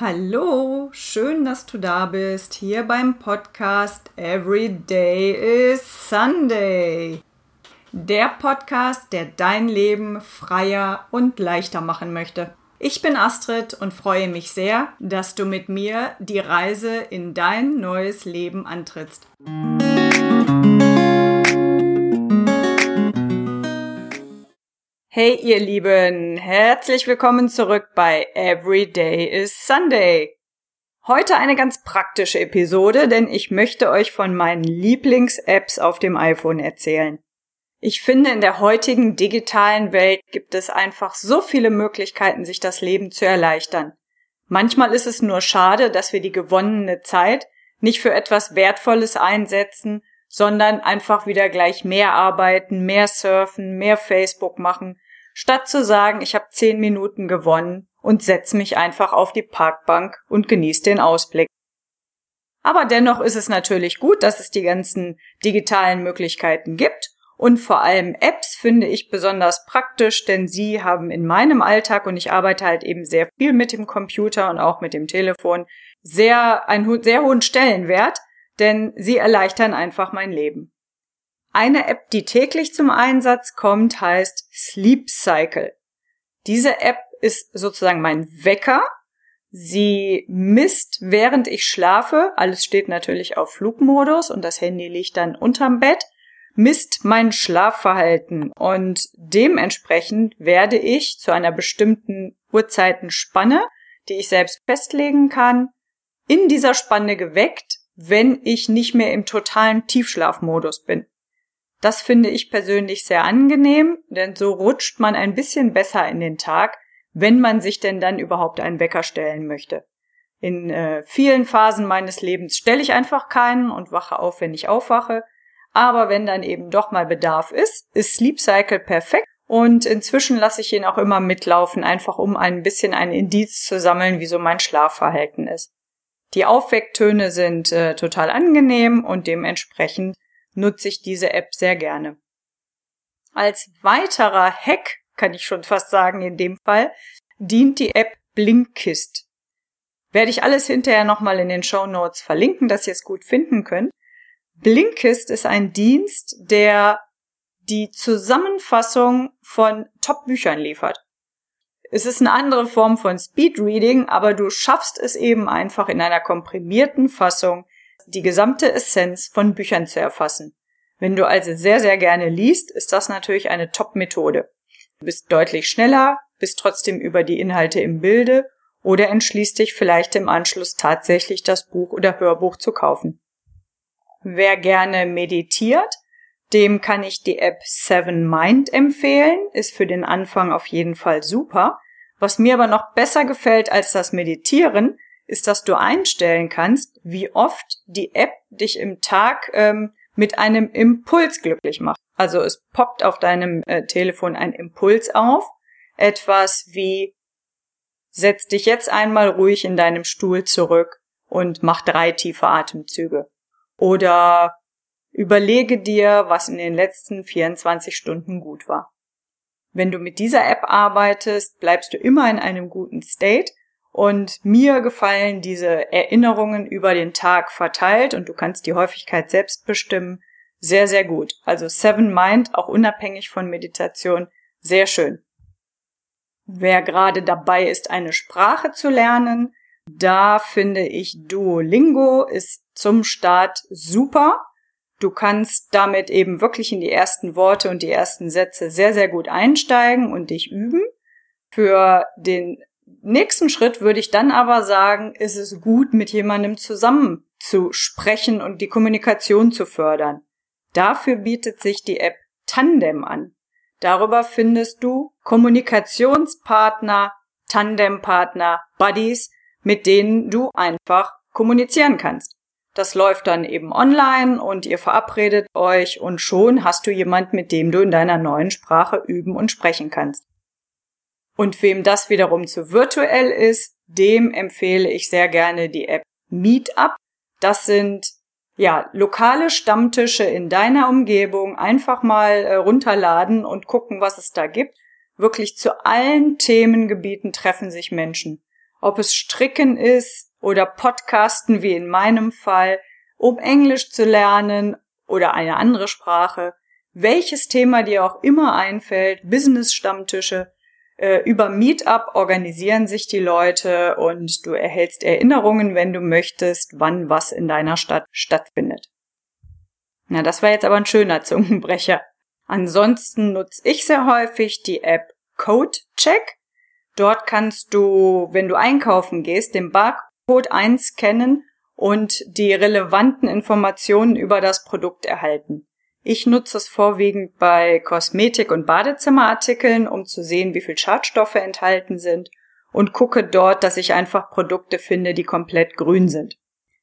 Hallo, schön, dass du da bist, hier beim Podcast Every Day is Sunday. Der Podcast, der dein Leben freier und leichter machen möchte. Ich bin Astrid und freue mich sehr, dass du mit mir die Reise in dein neues Leben antrittst. Hey ihr Lieben, herzlich willkommen zurück bei Every Day is Sunday. Heute eine ganz praktische Episode, denn ich möchte euch von meinen Lieblings-Apps auf dem iPhone erzählen. Ich finde, in der heutigen digitalen Welt gibt es einfach so viele Möglichkeiten, sich das Leben zu erleichtern. Manchmal ist es nur schade, dass wir die gewonnene Zeit nicht für etwas Wertvolles einsetzen, sondern einfach wieder gleich mehr arbeiten, mehr surfen, mehr Facebook machen, statt zu sagen, ich habe zehn Minuten gewonnen und setze mich einfach auf die Parkbank und genieße den Ausblick. Aber dennoch ist es natürlich gut, dass es die ganzen digitalen Möglichkeiten gibt und vor allem Apps finde ich besonders praktisch, denn sie haben in meinem Alltag und ich arbeite halt eben sehr viel mit dem Computer und auch mit dem Telefon sehr einen sehr hohen Stellenwert, denn sie erleichtern einfach mein Leben. Eine App, die täglich zum Einsatz kommt, heißt Sleep Cycle. Diese App ist sozusagen mein Wecker. Sie misst, während ich schlafe, alles steht natürlich auf Flugmodus und das Handy liegt dann unterm Bett, misst mein Schlafverhalten und dementsprechend werde ich zu einer bestimmten Uhrzeitenspanne, die ich selbst festlegen kann, in dieser Spanne geweckt, wenn ich nicht mehr im totalen Tiefschlafmodus bin. Das finde ich persönlich sehr angenehm, denn so rutscht man ein bisschen besser in den Tag, wenn man sich denn dann überhaupt einen Wecker stellen möchte. In äh, vielen Phasen meines Lebens stelle ich einfach keinen und wache auf, wenn ich aufwache. Aber wenn dann eben doch mal Bedarf ist, ist Sleep Cycle perfekt. Und inzwischen lasse ich ihn auch immer mitlaufen, einfach um ein bisschen ein Indiz zu sammeln, wie so mein Schlafverhalten ist. Die Aufwecktöne sind äh, total angenehm und dementsprechend nutze ich diese App sehr gerne. Als weiterer Hack, kann ich schon fast sagen in dem Fall, dient die App Blinkist. Werde ich alles hinterher nochmal in den Show Notes verlinken, dass ihr es gut finden könnt. Blinkist ist ein Dienst, der die Zusammenfassung von Top-Büchern liefert. Es ist eine andere Form von Speedreading, aber du schaffst es eben einfach in einer komprimierten Fassung, die gesamte Essenz von Büchern zu erfassen. Wenn du also sehr, sehr gerne liest, ist das natürlich eine Top-Methode. Du bist deutlich schneller, bist trotzdem über die Inhalte im Bilde oder entschließt dich vielleicht im Anschluss tatsächlich das Buch oder Hörbuch zu kaufen. Wer gerne meditiert, dem kann ich die App Seven Mind empfehlen, ist für den Anfang auf jeden Fall super. Was mir aber noch besser gefällt als das Meditieren, ist, dass du einstellen kannst, wie oft die App dich im Tag ähm, mit einem Impuls glücklich macht. Also es poppt auf deinem äh, Telefon ein Impuls auf, etwas wie setz dich jetzt einmal ruhig in deinem Stuhl zurück und mach drei tiefe Atemzüge. Oder überlege dir, was in den letzten 24 Stunden gut war. Wenn du mit dieser App arbeitest, bleibst du immer in einem guten State und mir gefallen diese Erinnerungen über den Tag verteilt und du kannst die Häufigkeit selbst bestimmen. Sehr, sehr gut. Also Seven Mind, auch unabhängig von Meditation, sehr schön. Wer gerade dabei ist, eine Sprache zu lernen, da finde ich Duolingo ist zum Start super. Du kannst damit eben wirklich in die ersten Worte und die ersten Sätze sehr, sehr gut einsteigen und dich üben. Für den nächsten Schritt würde ich dann aber sagen, ist es gut, mit jemandem zusammen zu sprechen und die Kommunikation zu fördern. Dafür bietet sich die App Tandem an. Darüber findest du Kommunikationspartner, Tandempartner, Buddies, mit denen du einfach kommunizieren kannst. Das läuft dann eben online und ihr verabredet euch und schon hast du jemand, mit dem du in deiner neuen Sprache üben und sprechen kannst. Und wem das wiederum zu virtuell ist, dem empfehle ich sehr gerne die App Meetup. Das sind ja, lokale Stammtische in deiner Umgebung einfach mal äh, runterladen und gucken, was es da gibt. Wirklich zu allen Themengebieten treffen sich Menschen. Ob es Stricken ist oder Podcasten wie in meinem Fall, um Englisch zu lernen oder eine andere Sprache, welches Thema dir auch immer einfällt, Business-Stammtische, über Meetup organisieren sich die Leute und du erhältst Erinnerungen, wenn du möchtest, wann was in deiner Stadt stattfindet. Na, das war jetzt aber ein schöner Zungenbrecher. Ansonsten nutze ich sehr häufig die App CodeCheck. Dort kannst du, wenn du einkaufen gehst, den Barcode einscannen und die relevanten Informationen über das Produkt erhalten. Ich nutze es vorwiegend bei Kosmetik- und Badezimmerartikeln, um zu sehen, wie viel Schadstoffe enthalten sind und gucke dort, dass ich einfach Produkte finde, die komplett grün sind.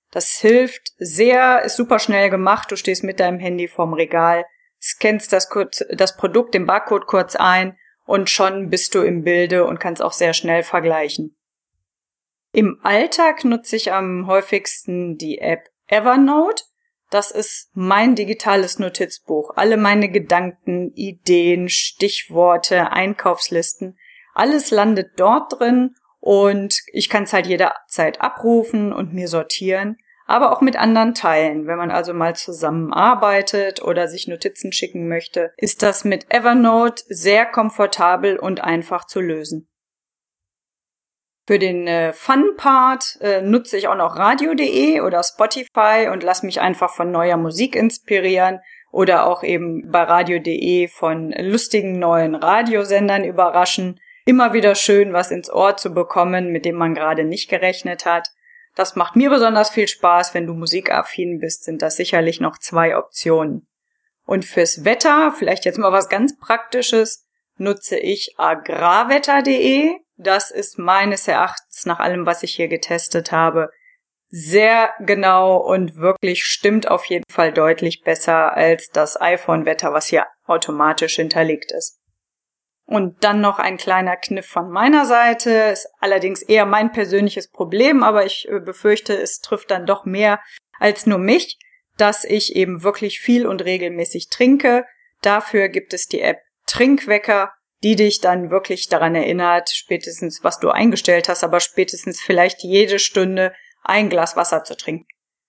Das hilft sehr, ist super schnell gemacht. Du stehst mit deinem Handy vorm Regal, scannst das, kurz, das Produkt, den Barcode kurz ein und schon bist du im Bilde und kannst auch sehr schnell vergleichen. Im Alltag nutze ich am häufigsten die App Evernote. Das ist mein digitales Notizbuch. Alle meine Gedanken, Ideen, Stichworte, Einkaufslisten, alles landet dort drin und ich kann es halt jederzeit abrufen und mir sortieren, aber auch mit anderen teilen. Wenn man also mal zusammenarbeitet oder sich Notizen schicken möchte, ist das mit Evernote sehr komfortabel und einfach zu lösen. Für den äh, Fun-Part äh, nutze ich auch noch radio.de oder Spotify und lasse mich einfach von neuer Musik inspirieren oder auch eben bei radio.de von lustigen neuen Radiosendern überraschen. Immer wieder schön, was ins Ohr zu bekommen, mit dem man gerade nicht gerechnet hat. Das macht mir besonders viel Spaß. Wenn du musikaffin bist, sind das sicherlich noch zwei Optionen. Und fürs Wetter, vielleicht jetzt mal was ganz Praktisches, nutze ich agrarwetter.de. Das ist meines Erachtens nach allem, was ich hier getestet habe, sehr genau und wirklich stimmt auf jeden Fall deutlich besser als das iPhone-Wetter, was hier automatisch hinterlegt ist. Und dann noch ein kleiner Kniff von meiner Seite, ist allerdings eher mein persönliches Problem, aber ich äh, befürchte, es trifft dann doch mehr als nur mich, dass ich eben wirklich viel und regelmäßig trinke. Dafür gibt es die App Trinkwecker die dich dann wirklich daran erinnert, spätestens was du eingestellt hast, aber spätestens vielleicht jede Stunde ein Glas Wasser zu trinken.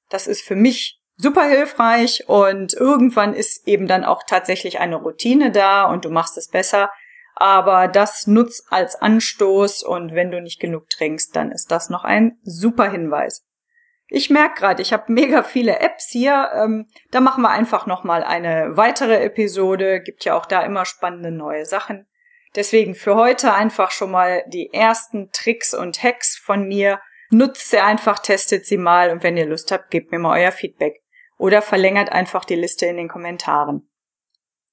Das ist für mich super hilfreich und irgendwann ist eben dann auch tatsächlich eine Routine da und du machst es besser. Aber das nutzt als Anstoß und wenn du nicht genug trinkst, dann ist das noch ein super Hinweis. Ich merke gerade, ich habe mega viele Apps hier. Ähm, da machen wir einfach noch mal eine weitere Episode. Gibt ja auch da immer spannende neue Sachen. Deswegen für heute einfach schon mal die ersten Tricks und Hacks von mir. Nutzt sie einfach, testet sie mal und wenn ihr Lust habt, gebt mir mal euer Feedback. Oder verlängert einfach die Liste in den Kommentaren.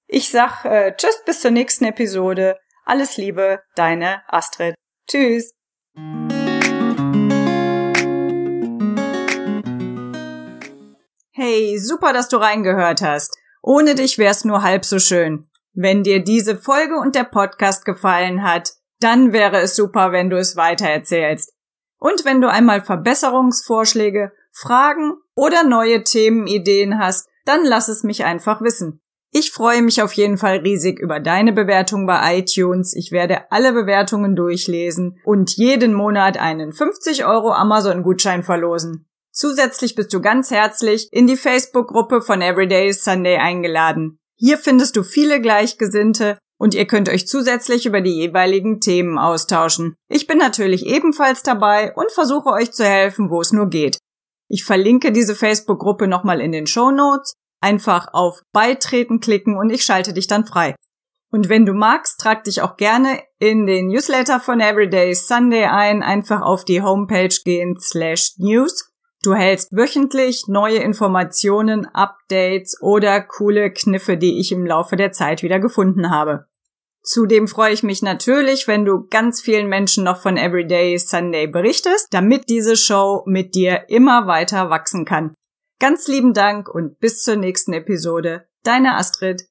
Ich sag äh, Tschüss bis zur nächsten Episode. Alles Liebe, deine Astrid. Tschüss. Hey, super, dass du reingehört hast. Ohne dich wär's nur halb so schön. Wenn dir diese Folge und der Podcast gefallen hat, dann wäre es super, wenn du es weitererzählst. Und wenn du einmal Verbesserungsvorschläge, Fragen oder neue Themenideen hast, dann lass es mich einfach wissen. Ich freue mich auf jeden Fall riesig über deine Bewertung bei iTunes. Ich werde alle Bewertungen durchlesen und jeden Monat einen 50 Euro Amazon-Gutschein verlosen. Zusätzlich bist du ganz herzlich in die Facebook-Gruppe von Everyday Sunday eingeladen. Hier findest du viele Gleichgesinnte und ihr könnt euch zusätzlich über die jeweiligen Themen austauschen. Ich bin natürlich ebenfalls dabei und versuche euch zu helfen, wo es nur geht. Ich verlinke diese Facebook-Gruppe nochmal in den Show Notes. Einfach auf Beitreten klicken und ich schalte dich dann frei. Und wenn du magst, trag dich auch gerne in den Newsletter von Everyday Sunday ein. Einfach auf die Homepage gehen slash news Du hältst wöchentlich neue Informationen, Updates oder coole Kniffe, die ich im Laufe der Zeit wieder gefunden habe. Zudem freue ich mich natürlich, wenn du ganz vielen Menschen noch von Everyday Sunday berichtest, damit diese Show mit dir immer weiter wachsen kann. Ganz lieben Dank und bis zur nächsten Episode. Deine Astrid.